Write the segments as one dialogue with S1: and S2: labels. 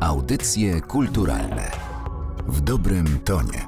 S1: Audycje kulturalne w dobrym tonie.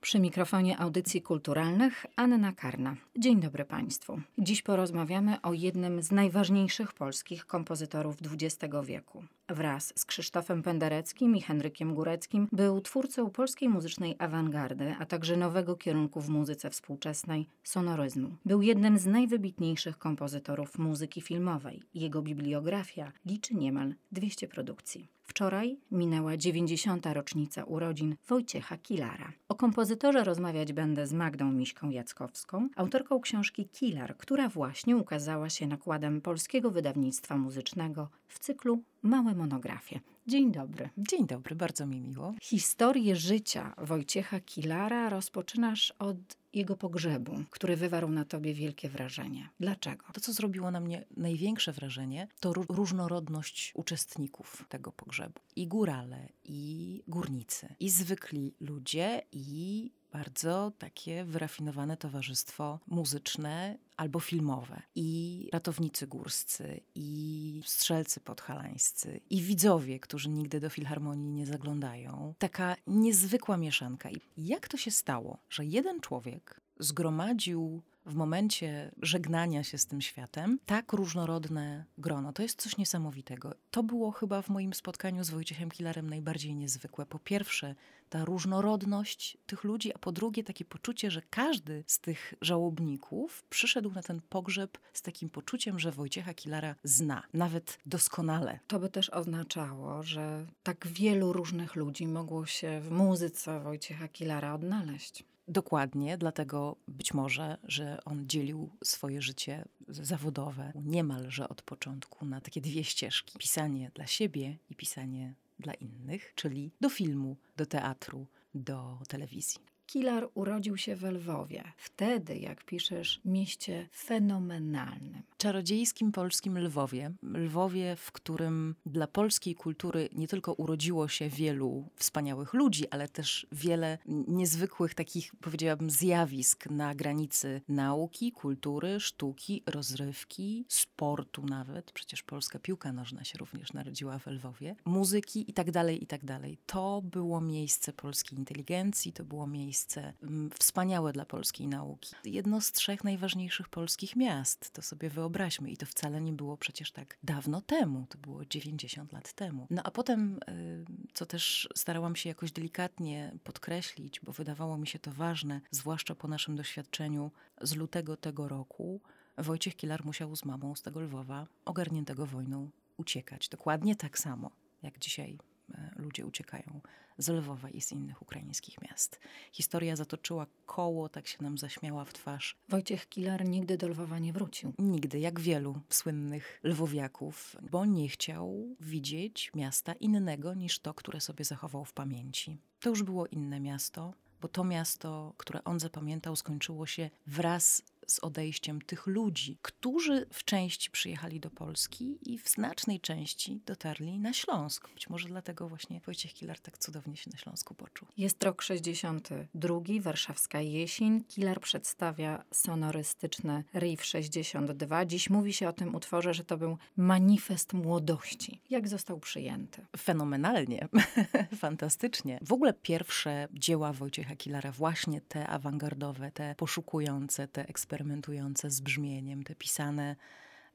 S2: Przy mikrofonie audycji kulturalnych Anna Karna. Dzień dobry Państwu. Dziś porozmawiamy o jednym z najważniejszych polskich kompozytorów XX wieku. Wraz z Krzysztofem Pendereckim i Henrykiem Góreckim był twórcą polskiej muzycznej awangardy, a także nowego kierunku w muzyce współczesnej sonoryzmu. Był jednym z najwybitniejszych kompozytorów muzyki filmowej. Jego bibliografia liczy niemal 200 produkcji. Wczoraj minęła 90. rocznica urodzin Wojciecha Kilara. O kompozytorze rozmawiać będę z Magdą Miśką Jackowską, autorką książki Kilar, która właśnie ukazała się nakładem polskiego wydawnictwa muzycznego w cyklu Małe monografie. Dzień dobry.
S3: Dzień dobry, bardzo mi miło.
S2: Historię życia Wojciecha Kilara rozpoczynasz od jego pogrzebu, który wywarł na tobie wielkie wrażenie. Dlaczego?
S3: To, co zrobiło na mnie największe wrażenie, to różnorodność uczestników tego pogrzebu. I górale, i górnicy, i zwykli ludzie, i bardzo takie wyrafinowane towarzystwo muzyczne albo filmowe. I ratownicy górscy, i strzelcy podhalańscy, i widzowie, którzy nigdy do filharmonii nie zaglądają. Taka niezwykła mieszanka. I jak to się stało, że jeden człowiek zgromadził w momencie żegnania się z tym światem tak różnorodne grono. To jest coś niesamowitego. To było chyba w moim spotkaniu z Wojciechem Kilarem najbardziej niezwykłe. Po pierwsze, ta różnorodność tych ludzi, a po drugie, takie poczucie, że każdy z tych żałobników przyszedł na ten pogrzeb z takim poczuciem, że Wojciecha Kilara zna, nawet doskonale.
S2: To by też oznaczało, że tak wielu różnych ludzi mogło się w muzyce Wojciecha Kilara odnaleźć.
S3: Dokładnie, dlatego być może, że on dzielił swoje życie zawodowe niemalże od początku na takie dwie ścieżki: pisanie dla siebie i pisanie dla innych, czyli do filmu, do teatru, do telewizji.
S2: Kilar urodził się w Lwowie. Wtedy, jak piszesz, mieście fenomenalnym.
S3: Czarodziejskim polskim Lwowie. Lwowie, w którym dla polskiej kultury nie tylko urodziło się wielu wspaniałych ludzi, ale też wiele niezwykłych takich, powiedziałabym, zjawisk na granicy nauki, kultury, sztuki, rozrywki, sportu nawet. Przecież polska piłka nożna się również narodziła w Lwowie. Muzyki i tak dalej, i tak dalej. To było miejsce polskiej inteligencji, to było miejsce miejsce wspaniałe dla polskiej nauki. Jedno z trzech najważniejszych polskich miast, to sobie wyobraźmy. I to wcale nie było przecież tak dawno temu, to było 90 lat temu. No a potem, y, co też starałam się jakoś delikatnie podkreślić, bo wydawało mi się to ważne, zwłaszcza po naszym doświadczeniu z lutego tego roku, Wojciech Kilar musiał z mamą z tego Lwowa, ogarniętego wojną, uciekać. Dokładnie tak samo, jak dzisiaj E, ludzie uciekają z Lwowa i z innych ukraińskich miast. Historia zatoczyła koło, tak się nam zaśmiała w twarz.
S2: Wojciech Kilar nigdy do Lwowa nie wrócił.
S3: Nigdy, jak wielu słynnych lwowiaków, bo nie chciał widzieć miasta innego niż to, które sobie zachował w pamięci. To już było inne miasto, bo to miasto, które on zapamiętał, skończyło się wraz z odejściem tych ludzi, którzy w części przyjechali do Polski i w znacznej części dotarli na Śląsk. Być może dlatego właśnie Wojciech Kilar tak cudownie się na Śląsku poczuł.
S2: Jest rok 62, warszawska jesień. Kilar przedstawia sonorystyczne Riff 62. Dziś mówi się o tym utworze, że to był manifest młodości. Jak został przyjęty?
S3: Fenomenalnie, fantastycznie. W ogóle pierwsze dzieła Wojciecha Kilara, właśnie te awangardowe, te poszukujące, te eksperymentalne, eksperymentujące z brzmieniem, te pisane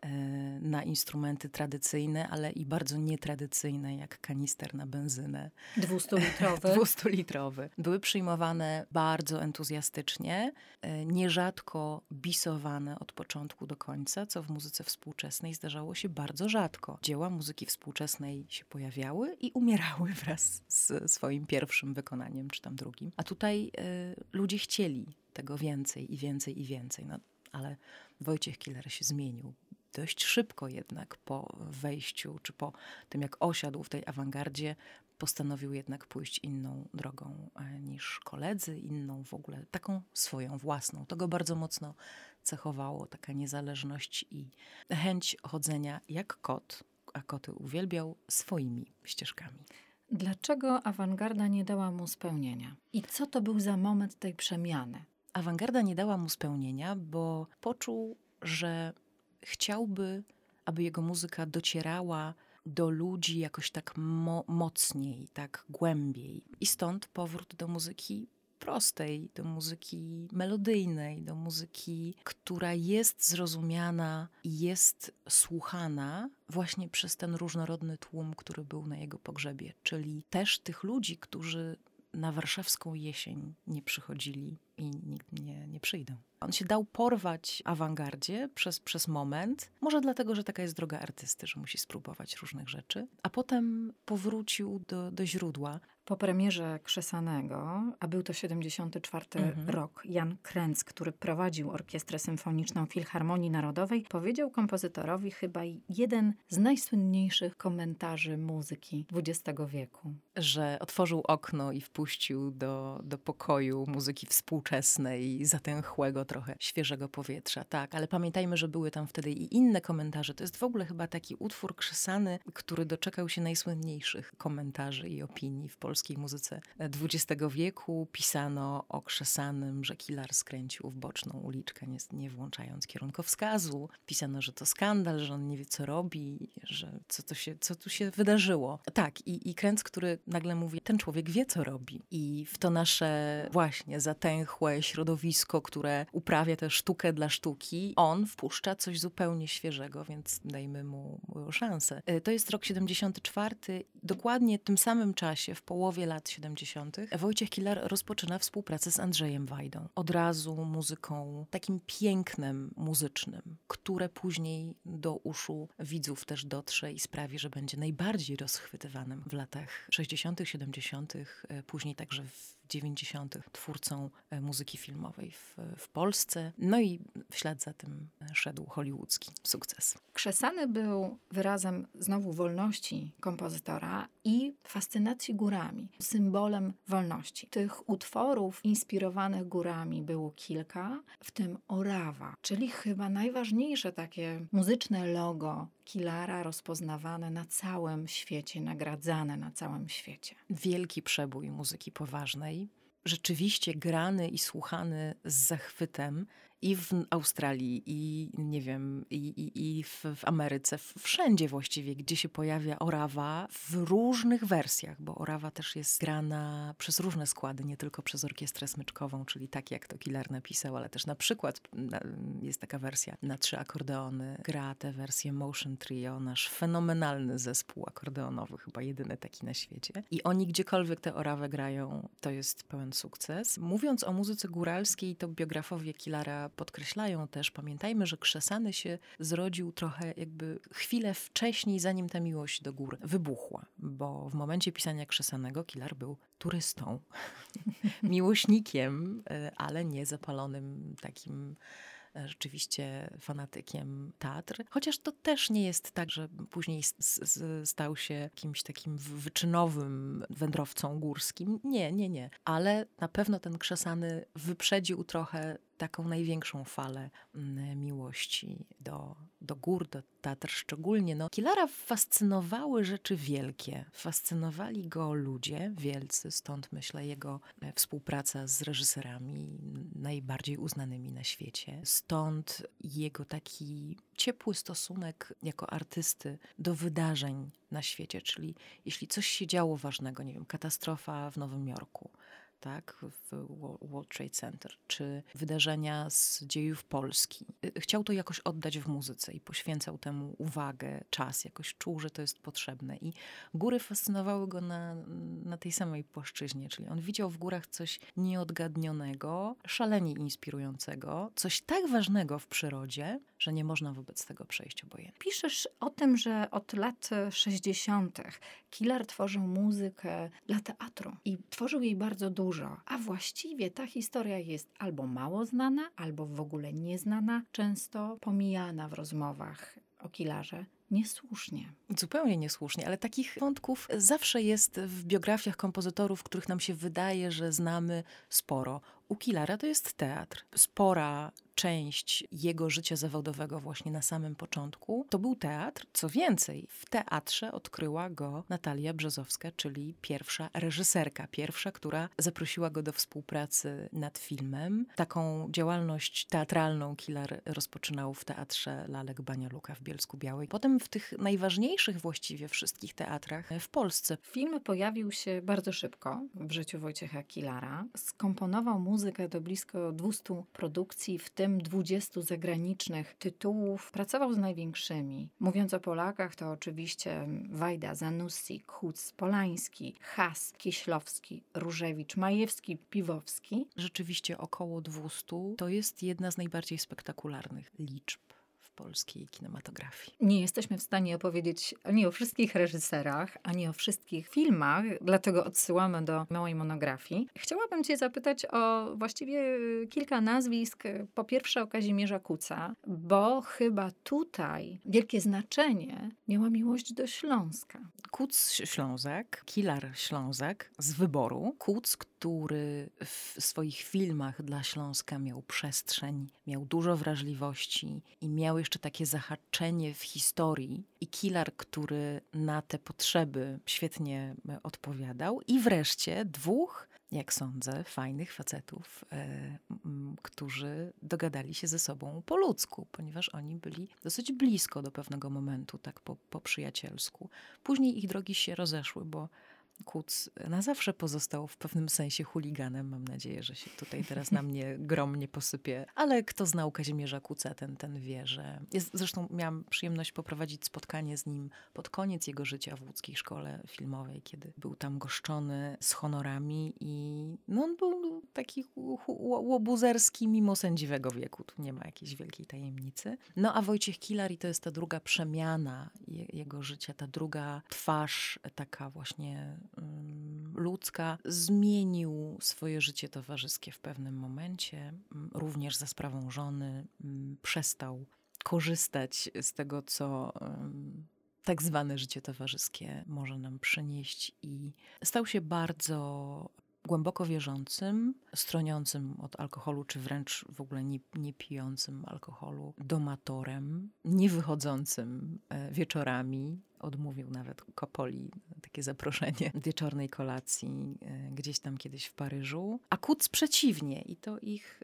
S3: e, na instrumenty tradycyjne, ale i bardzo nietradycyjne, jak kanister na benzynę.
S2: 200-litrowy.
S3: 200-litrowy. Były przyjmowane bardzo entuzjastycznie, e, nierzadko bisowane od początku do końca, co w muzyce współczesnej zdarzało się bardzo rzadko. Dzieła muzyki współczesnej się pojawiały i umierały wraz z swoim pierwszym wykonaniem, czy tam drugim. A tutaj y, ludzie chcieli tego więcej i więcej i więcej. No, ale Wojciech Killer się zmienił. Dość szybko jednak po wejściu, czy po tym jak osiadł w tej awangardzie, postanowił jednak pójść inną drogą e, niż koledzy, inną w ogóle, taką swoją własną. To go bardzo mocno cechowało, taka niezależność i chęć chodzenia jak kot, a koty uwielbiał swoimi ścieżkami.
S2: Dlaczego awangarda nie dała mu spełnienia? I co to był za moment tej przemiany?
S3: Awangarda nie dała mu spełnienia, bo poczuł, że chciałby, aby jego muzyka docierała do ludzi jakoś tak mo mocniej, tak głębiej. I stąd powrót do muzyki prostej, do muzyki melodyjnej, do muzyki, która jest zrozumiana i jest słuchana właśnie przez ten różnorodny tłum, który był na jego pogrzebie, czyli też tych ludzi, którzy na warszawską jesień nie przychodzili i nigdy nie, nie przyjdą. On się dał porwać awangardzie przez, przez moment, może dlatego, że taka jest droga artysty, że musi spróbować różnych rzeczy, a potem powrócił do, do źródła.
S2: Po premierze Krzesanego, a był to 74 mhm. rok, Jan Kręc, który prowadził Orkiestrę Symfoniczną Filharmonii Narodowej, powiedział kompozytorowi chyba jeden z najsłynniejszych komentarzy muzyki XX wieku.
S3: Że otworzył okno i wpuścił do, do pokoju muzyki współczesnej, zatęchłego trochę świeżego powietrza. Tak, ale pamiętajmy, że były tam wtedy i inne komentarze. To jest w ogóle chyba taki utwór krzesany, który doczekał się najsłynniejszych komentarzy i opinii w Polsce polskiej muzyce XX wieku pisano o Krzesanym, że Kilar skręcił w boczną uliczkę, nie, nie włączając kierunkowskazu. Pisano, że to skandal, że on nie wie, co robi, że co, to się, co tu się wydarzyło. Tak, i, i Kręc, który nagle mówi, ten człowiek wie, co robi. I w to nasze właśnie zatęchłe środowisko, które uprawia tę sztukę dla sztuki, on wpuszcza coś zupełnie świeżego, więc dajmy mu, mu szansę. E, to jest rok 74. Dokładnie w tym samym czasie, w połowie lat 70. Wojciech Kilar rozpoczyna współpracę z Andrzejem Wajdą. Od razu muzyką takim pięknem muzycznym, które później do uszu widzów też dotrze i sprawi, że będzie najbardziej rozchwytywanym w latach 60., 70., e, później także w 90. twórcą e, muzyki filmowej w, w Polsce. No i w ślad za tym szedł hollywoodzki sukces.
S2: Krzesany był wyrazem znowu wolności kompozytora i fascynacji górami, symbolem wolności. Tych utworów inspirowanych górami było kilka, w tym Orawa, czyli chyba najważniejsze takie muzyczne logo Kilara rozpoznawane na całym świecie, nagradzane na całym świecie.
S3: Wielki przebój muzyki poważnej, rzeczywiście grany i słuchany z zachwytem i w Australii, i nie wiem, i, i, i w, w, Ameryce, wszędzie właściwie, gdzie się pojawia orawa w różnych wersjach, bo orawa też jest grana przez różne składy, nie tylko przez orkiestrę smyczkową, czyli tak jak to Killer napisał, ale też na przykład jest taka wersja na trzy akordeony. Gra tę wersję Motion Trio, nasz fenomenalny zespół akordeonowy, chyba jedyny taki na świecie. I oni gdziekolwiek tę orawę grają, to jest pełen sukces. Mówiąc o muzyce góralskiej, to biografowie Killara podkreślają też, pamiętajmy, że Krzesany się zrodził trochę jakby chwilę wcześniej, zanim ta miłość do gór wybuchła, bo w momencie pisania Krzesanego Kilar był turystą, miłośnikiem, e, ale nie zapalonym takim e, rzeczywiście fanatykiem teatr. Chociaż to też nie jest tak, że później stał się jakimś takim wyczynowym wędrowcą górskim. Nie, nie, nie. Ale na pewno ten krzesany wyprzedził trochę taką największą falę mm, miłości do, do gór, do Tatr szczególnie. No, Kilara fascynowały rzeczy wielkie. Fascynowali go ludzie wielcy, stąd myślę jego e, współpraca z reżyserami najbardziej uznanymi na świecie. Stąd jego taki ciepły stosunek jako artysty do wydarzeń na świecie, czyli jeśli coś się działo ważnego, nie wiem, katastrofa w Nowym Jorku, tak, w World Trade Center, czy wydarzenia z dziejów Polski. Chciał to jakoś oddać w muzyce i poświęcał temu uwagę, czas, jakoś czuł, że to jest potrzebne. I góry fascynowały go na, na tej samej płaszczyźnie, czyli on widział w górach coś nieodgadnionego, szalenie inspirującego, coś tak ważnego w przyrodzie, że nie można wobec tego przejść obojętnie.
S2: Piszesz o tym, że od lat 60. Killer tworzył muzykę dla teatru i tworzył jej bardzo dużo, a właściwie ta historia jest albo mało znana, albo w ogóle nieznana, często pomijana w rozmowach o Killarze. Niesłusznie.
S3: Zupełnie niesłusznie, ale takich wątków zawsze jest w biografiach kompozytorów, których nam się wydaje, że znamy sporo. U Kilara to jest teatr. Spora część jego życia zawodowego właśnie na samym początku, to był teatr. Co więcej, w teatrze odkryła go Natalia Brzozowska, czyli pierwsza reżyserka, pierwsza, która zaprosiła go do współpracy nad filmem. Taką działalność teatralną Kilar rozpoczynał w teatrze Lalek Banialuka w Bielsku Białej. Potem w tych najważniejszych właściwie wszystkich teatrach w Polsce.
S2: Film pojawił się bardzo szybko w życiu Wojciecha Kilara. Skomponował muzykę do blisko 200 produkcji, w tym 20 zagranicznych tytułów. Pracował z największymi. Mówiąc o Polakach, to oczywiście Wajda, Zanussi, Kuc, Polański, Has, Kieślowski, Różewicz, Majewski, Piwowski.
S3: Rzeczywiście około 200 to jest jedna z najbardziej spektakularnych liczb polskiej kinematografii.
S2: Nie jesteśmy w stanie opowiedzieć ani o wszystkich reżyserach, ani o wszystkich filmach, dlatego odsyłamy do małej monografii. Chciałabym Cię zapytać o właściwie kilka nazwisk. Po pierwsze o Kazimierza Kuca, bo chyba tutaj wielkie znaczenie miała miłość do Śląska.
S3: Kuc Ślązak, Kilar Ślązak z wyboru. Kuc, który w swoich filmach dla Śląska miał przestrzeń, miał dużo wrażliwości i miał jeszcze takie zahaczenie w historii i Kilar, który na te potrzeby świetnie e, odpowiadał. I wreszcie dwóch jak sądzę, fajnych facetów, e, którzy dogadali się ze sobą po ludzku, ponieważ oni byli dosyć blisko do pewnego momentu, tak po, po przyjacielsku. Później ich drogi się rozeszły, bo Kuc na zawsze pozostał w pewnym sensie chuliganem. Mam nadzieję, że się tutaj teraz na mnie grom nie posypie. Ale kto znał Kazimierza Kuca, ten, ten wie, że... Jest, zresztą miałam przyjemność poprowadzić spotkanie z nim pod koniec jego życia w łódzkiej szkole filmowej, kiedy był tam goszczony z honorami i no on był taki łobuzerski mimo sędziwego wieku. Tu nie ma jakiejś wielkiej tajemnicy. No a Wojciech Kilari to jest ta druga przemiana jego życia, ta druga twarz, taka właśnie ludzka, zmienił swoje życie towarzyskie w pewnym momencie, również za sprawą żony, przestał korzystać z tego, co tak zwane życie towarzyskie może nam przynieść i stał się bardzo głęboko wierzącym, stroniącym od alkoholu, czy wręcz w ogóle nie, nie pijącym alkoholu, domatorem, nie wychodzącym e, wieczorami. Odmówił nawet Kopoli takie zaproszenie wieczornej kolacji e, gdzieś tam kiedyś w Paryżu. A Kuc przeciwnie i to ich,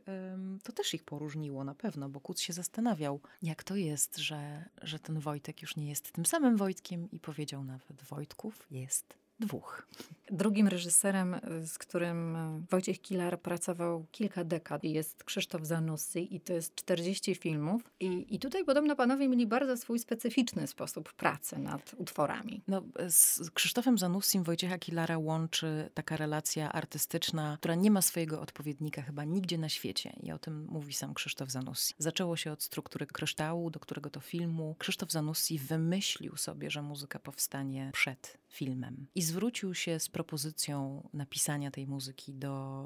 S3: to też ich poróżniło na pewno, bo Kuc się zastanawiał, jak to jest, że, że ten Wojtek już nie jest tym samym Wojtkiem i powiedział nawet Wojtków jest dwóch.
S2: Drugim reżyserem, z którym Wojciech Kilar pracował kilka dekad, jest Krzysztof Zanussi i to jest 40 filmów. I, I tutaj podobno panowie mieli bardzo swój specyficzny sposób pracy nad utworami.
S3: No, z Krzysztofem Zanussim Wojciecha Kilara łączy taka relacja artystyczna, która nie ma swojego odpowiednika chyba nigdzie na świecie. I o tym mówi sam Krzysztof Zanussi. Zaczęło się od struktury kryształu, do którego to filmu Krzysztof Zanussi wymyślił sobie, że muzyka powstanie przed filmem. I zwrócił się z propozycją napisania tej muzyki do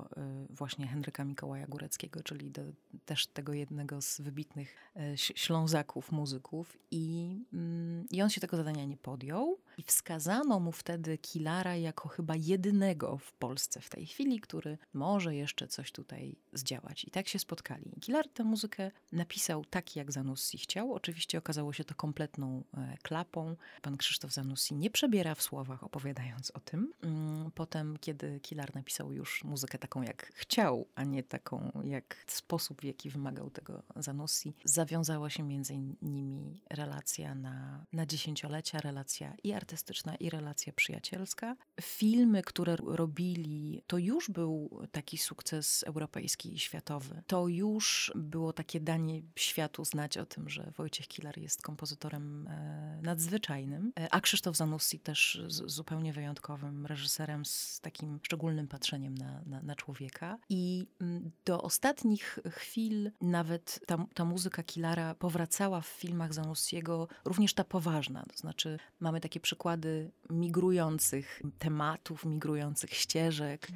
S3: y, właśnie Henryka Mikołaja Góreckiego, czyli do też tego jednego z wybitnych y, ślązaków, muzyków. I, mm, I on się tego zadania nie podjął. I wskazano mu wtedy Kilara jako chyba jedynego w Polsce w tej chwili, który może jeszcze coś tutaj zdziałać. I tak się spotkali. Kilar tę muzykę napisał tak, jak Zanussi chciał. Oczywiście okazało się to kompletną e, klapą. Pan Krzysztof Zanussi nie przebiera w słowach, opowiadając o tym. Mm, potem, kiedy Kilar napisał już muzykę taką, jak chciał, a nie taką, jak sposób, w jaki wymagał tego Zanussi, zawiązała się między nimi relacja na, na dziesięciolecia, relacja i artystyczna i relacja przyjacielska. Filmy, które robili, to już był taki sukces europejski i światowy. To już było takie danie światu znać o tym, że Wojciech Kilar jest kompozytorem e, nadzwyczajnym, e, a Krzysztof Zanussi też zupełnie wyjątkowym reżyserem z takim szczególnym patrzeniem na, na, na człowieka. I mm, do ostatnich chwil nawet ta, ta muzyka Kilara powracała w filmach Zanussiego, również ta poważna. To znaczy mamy takie przykłady migrujących tematów, migrujących ścieżek.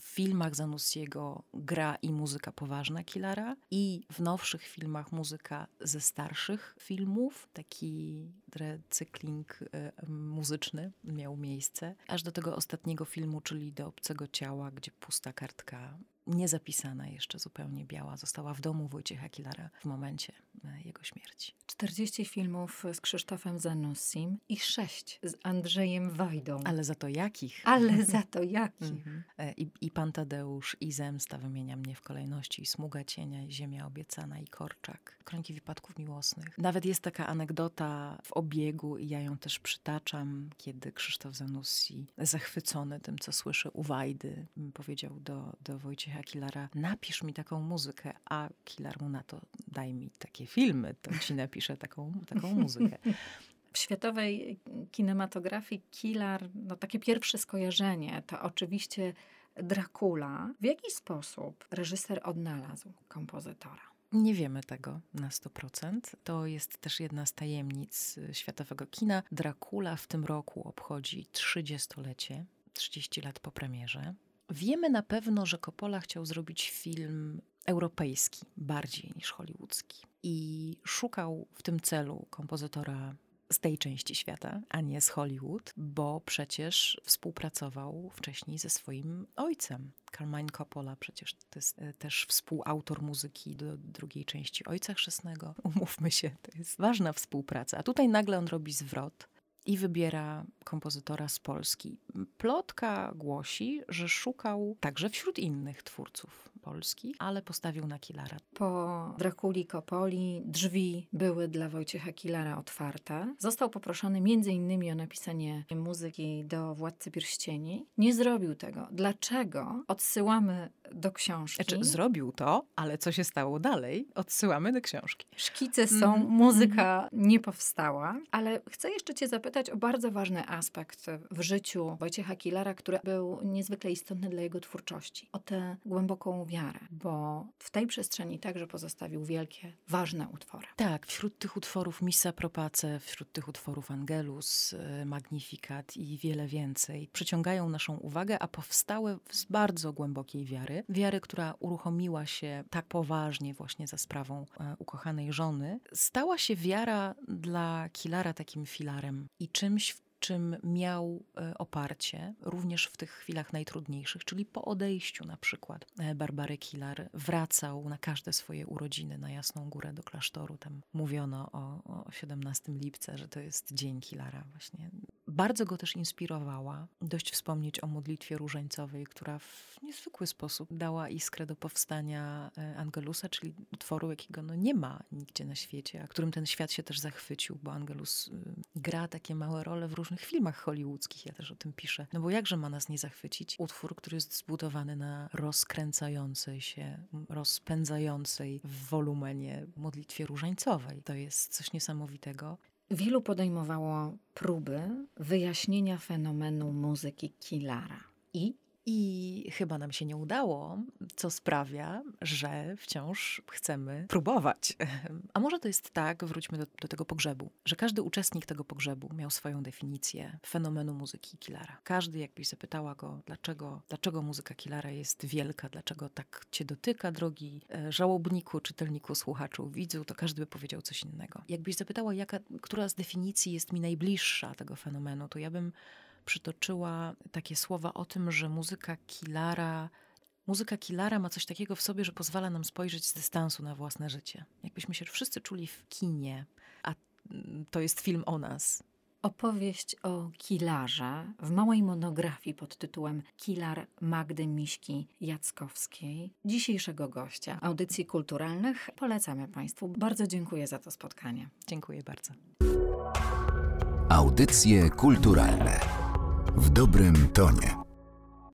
S3: Filmach Zanussiego gra i muzyka poważna Kilara i w nowszych filmach muzyka ze starszych filmów, taki recykling y, muzyczny miał miejsce, aż do tego ostatniego filmu, czyli do Obcego Ciała, gdzie pusta kartka niezapisana jeszcze zupełnie biała została w domu Wojciecha Kilara w momencie e, jego śmierci.
S2: 40 filmów z Krzysztofem Zanussim i 6 z Andrzejem Wajdą.
S3: Ale za to jakich?
S2: Ale za to jakich? Mhm.
S3: E, I, I Pan Tadeusz, i Zemsta wymienia mnie w kolejności, i Smuga Cienia, i Ziemia Obiecana, i Korczak, Kroniki Wypadków Miłosnych. Nawet jest taka anegdota w obiegu i ja ją też przytaczam, kiedy Krzysztof Zanussi, zachwycony tym, co słyszy u Wajdy, powiedział do, do Wojciecha Kilara, napisz mi taką muzykę, a Kilar mu na to, daj mi takie filmy, to ci napiszę taką, taką muzykę.
S2: W światowej kinematografii Kilar, no takie pierwsze skojarzenie to oczywiście Dracula. W jaki sposób reżyser odnalazł kompozytora?
S3: Nie wiemy tego na 100%. To jest też jedna z tajemnic y, światowego kina. Dracula w tym roku obchodzi 30-lecie, 30 lat po premierze. Wiemy na pewno, że Coppola chciał zrobić film europejski bardziej niż hollywoodzki i szukał w tym celu kompozytora z tej części świata, a nie z Hollywood, bo przecież współpracował wcześniej ze swoim ojcem. Carmine Coppola przecież to jest e, też współautor muzyki do drugiej części Ojca Chrzestnego. Umówmy się, to jest ważna współpraca. A tutaj nagle on robi zwrot i wybiera kompozytora z Polski. Plotka głosi, że szukał także wśród innych twórców Polski, ale postawił na Kilara.
S2: Po Drakuli Kopoli drzwi były dla Wojciecha Kilara otwarte. Został poproszony między innymi o napisanie muzyki do Władcy Pierścieni. Nie zrobił tego. Dlaczego? Odsyłamy do książki.
S3: Znaczy, zrobił to, ale co się stało dalej? Odsyłamy do książki.
S2: Szkice są, mm. muzyka nie powstała, ale chcę jeszcze cię zapytać o bardzo ważny aspekt w życiu Wojciecha Kilara, który był niezwykle istotny dla jego twórczości. O tę głęboką wiarę, bo w tej przestrzeni także pozostawił wielkie, ważne utwory.
S3: Tak, wśród tych utworów Missa Propace, wśród tych utworów Angelus, e, Magnificat i wiele więcej przyciągają naszą uwagę, a powstały z bardzo głębokiej wiary. Wiary, która uruchomiła się tak poważnie właśnie za sprawą e, ukochanej żony. Stała się wiara dla Kilara takim filarem i czymś, w czym miał e, oparcie, również w tych chwilach najtrudniejszych, czyli po odejściu na przykład e, Barbary Kilar wracał na każde swoje urodziny na Jasną Górę do klasztoru. Tam mówiono o, o 17 lipca, że to jest dzień Kilara właśnie. Bardzo go też inspirowała. Dość wspomnieć o modlitwie różańcowej, która w niezwykły sposób dała iskrę do powstania e, Angelusa, czyli utworu, jakiego no nie ma nigdzie na świecie, a którym ten świat się też zachwycił, bo Angelus gra takie małe role w różnych filmach hollywoodzkich, ja też o tym piszę. No bo jakże ma nas nie zachwycić utwór, który jest zbudowany na rozkręcającej się, rozpędzającej w wolumenie modlitwie różańcowej. To jest coś niesamowitego.
S2: Wielu podejmowało próby wyjaśnienia fenomenu muzyki Kilara. I
S3: i chyba nam się nie udało, co sprawia, że wciąż chcemy próbować. A może to jest tak, wróćmy do, do, tego pogrzebu, że każdy uczestnik tego pogrzebu miał swoją definicję fenomenu muzyki Kilara. Każdy, jakbyś zapytała go, dlaczego, dlaczego muzyka Kilara jest wielka, dlaczego tak cię dotyka, drogi e, żałobniku, czytelniku, słuchaczu, widzu, to każdy by powiedział coś innego. Jakbyś zapytała, jaka, która z definicji jest mi najbliższa tego fenomenu, to ja bym przytoczyła takie słowa o tym, że muzyka Kilara Muzyka Kilara ma coś takiego w sobie, że pozwala nam spojrzeć z dystansu na własne życie. Jakbyśmy się wszyscy czuli w kinie, a to jest film o nas.
S2: Opowieść o Kilarze w małej monografii pod tytułem Kilar Magdy Miśki Jackowskiej, dzisiejszego gościa audycji kulturalnych, polecamy Państwu. Bardzo dziękuję za to spotkanie.
S3: Dziękuję bardzo.
S1: Audycje kulturalne w dobrym tonie.